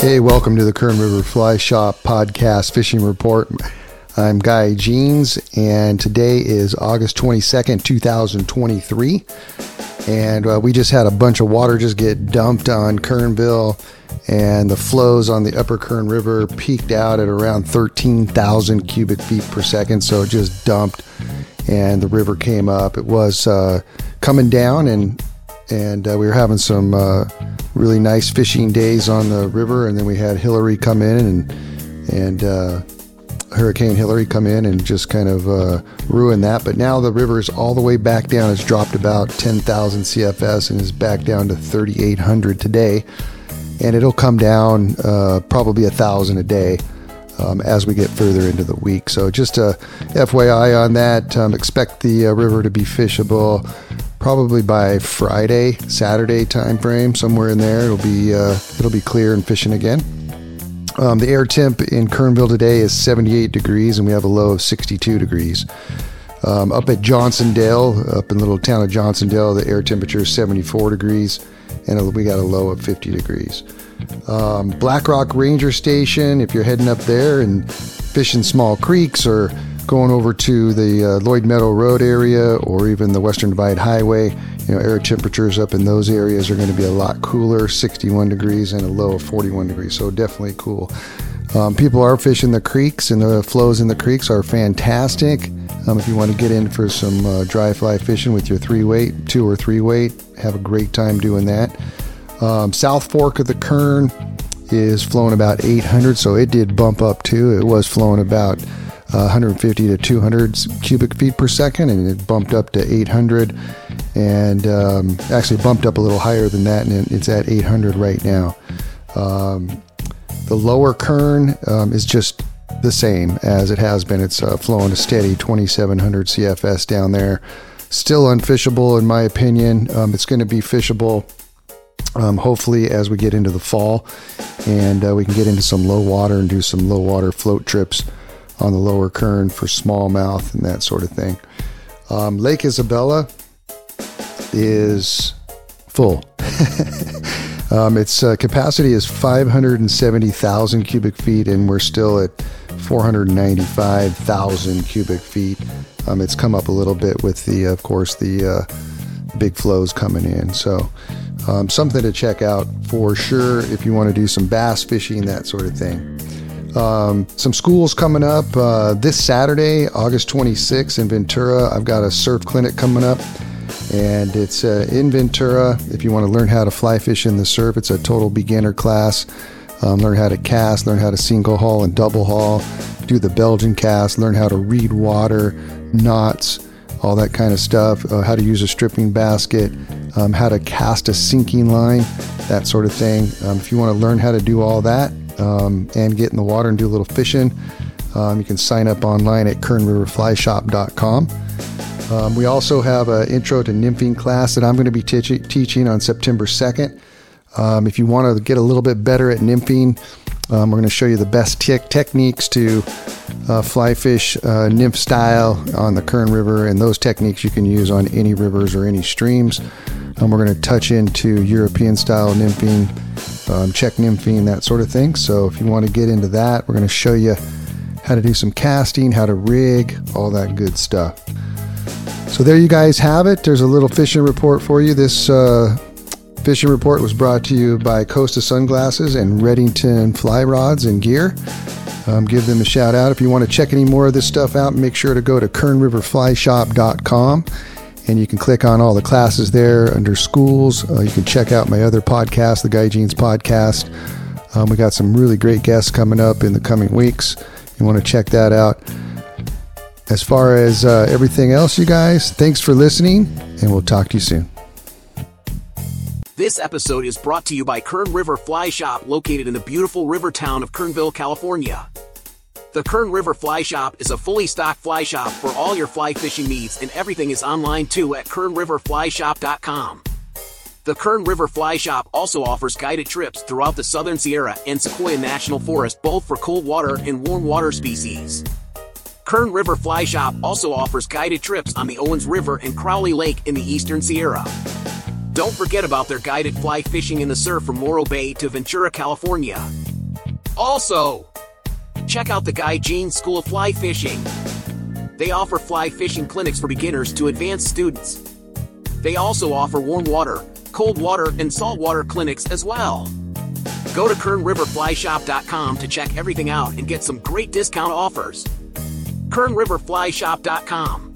Hey, welcome to the Kern River Fly Shop podcast fishing report. I'm Guy Jeans, and today is August 22nd, 2023. And uh, we just had a bunch of water just get dumped on Kernville, and the flows on the upper Kern River peaked out at around 13,000 cubic feet per second. So it just dumped, and the river came up. It was uh, coming down, and and uh, we were having some uh, really nice fishing days on the river. And then we had Hilary come in and and uh, Hurricane Hilary come in and just kind of uh, ruin that. But now the river is all the way back down. It's dropped about 10,000 CFS and is back down to 3,800 today. And it'll come down uh, probably a thousand a day. Um, as we get further into the week. So, just a FYI on that. Um, expect the uh, river to be fishable probably by Friday, Saturday timeframe, somewhere in there. It'll be uh, it'll be clear and fishing again. Um, the air temp in Kernville today is 78 degrees, and we have a low of 62 degrees. Um, up at Johnsondale, up in the little town of Johnsondale, the air temperature is 74 degrees, and we got a low of 50 degrees. Um, Black Rock Ranger Station, if you're heading up there and fishing small creeks or going over to the uh, Lloyd Meadow Road area or even the Western Divide Highway, you know, air temperatures up in those areas are going to be a lot cooler, 61 degrees and a low of 41 degrees. So definitely cool. Um, people are fishing the creeks, and the flows in the creeks are fantastic. Um, if you want to get in for some uh, dry fly fishing with your three weight, two or three weight, have a great time doing that. Um, South Fork of the Kern is flowing about 800, so it did bump up too. It was flowing about uh, 150 to 200 cubic feet per second, and it bumped up to 800, and um, actually bumped up a little higher than that, and it's at 800 right now. Um, the lower kern um, is just the same as it has been. It's uh, flowing a steady 2,700 CFS down there. Still unfishable, in my opinion. Um, it's going to be fishable um, hopefully as we get into the fall and uh, we can get into some low water and do some low water float trips on the lower kern for smallmouth and that sort of thing. Um, Lake Isabella is full. um, its uh, capacity is 570,000 cubic feet, and we're still at 495,000 cubic feet. Um, it's come up a little bit with the, of course, the uh, big flows coming in. So, um, something to check out for sure if you want to do some bass fishing, that sort of thing. Um, some schools coming up uh, this Saturday, August 26th in Ventura. I've got a surf clinic coming up, and it's uh, in Ventura. If you want to learn how to fly fish in the surf, it's a total beginner class. Um, learn how to cast, learn how to single haul and double haul, do the Belgian cast, learn how to read water, knots, all that kind of stuff, uh, how to use a stripping basket, um, how to cast a sinking line, that sort of thing. Um, if you want to learn how to do all that, um, and get in the water and do a little fishing, um, you can sign up online at kernriverflyshop.com. Um, we also have an intro to nymphing class that I'm going to be te- teaching on September 2nd. Um, if you want to get a little bit better at nymphing, um, we're going to show you the best te- techniques to uh, fly fish uh, nymph style on the Kern River, and those techniques you can use on any rivers or any streams. Um, we're going to touch into European style nymphing, um, Czech nymphing, that sort of thing. So if you want to get into that, we're going to show you how to do some casting, how to rig, all that good stuff. So there you guys have it. There's a little fishing report for you. This uh, fishing report was brought to you by Costa Sunglasses and Redington Fly Rods and Gear. Um, give them a shout out. If you want to check any more of this stuff out, make sure to go to kernriverflyshop.com and you can click on all the classes there under schools. Uh, you can check out my other podcast, the Guy Jeans podcast. Um, we got some really great guests coming up in the coming weeks. You want to check that out. As far as uh, everything else, you guys, thanks for listening, and we'll talk to you soon. This episode is brought to you by Kern River Fly Shop, located in the beautiful river town of Kernville, California. The Kern River Fly Shop is a fully stocked fly shop for all your fly fishing needs, and everything is online too at kernriverflyshop.com. The Kern River Fly Shop also offers guided trips throughout the Southern Sierra and Sequoia National Forest, both for cold water and warm water species. Kern River Fly Shop also offers guided trips on the Owens River and Crowley Lake in the Eastern Sierra. Don't forget about their guided fly fishing in the surf from Morro Bay to Ventura, California. Also, check out the Guy Jeans School of Fly Fishing. They offer fly fishing clinics for beginners to advanced students. They also offer warm water, cold water, and saltwater clinics as well. Go to KernRiverFlyShop.com to check everything out and get some great discount offers. KernRiverFlyShop.com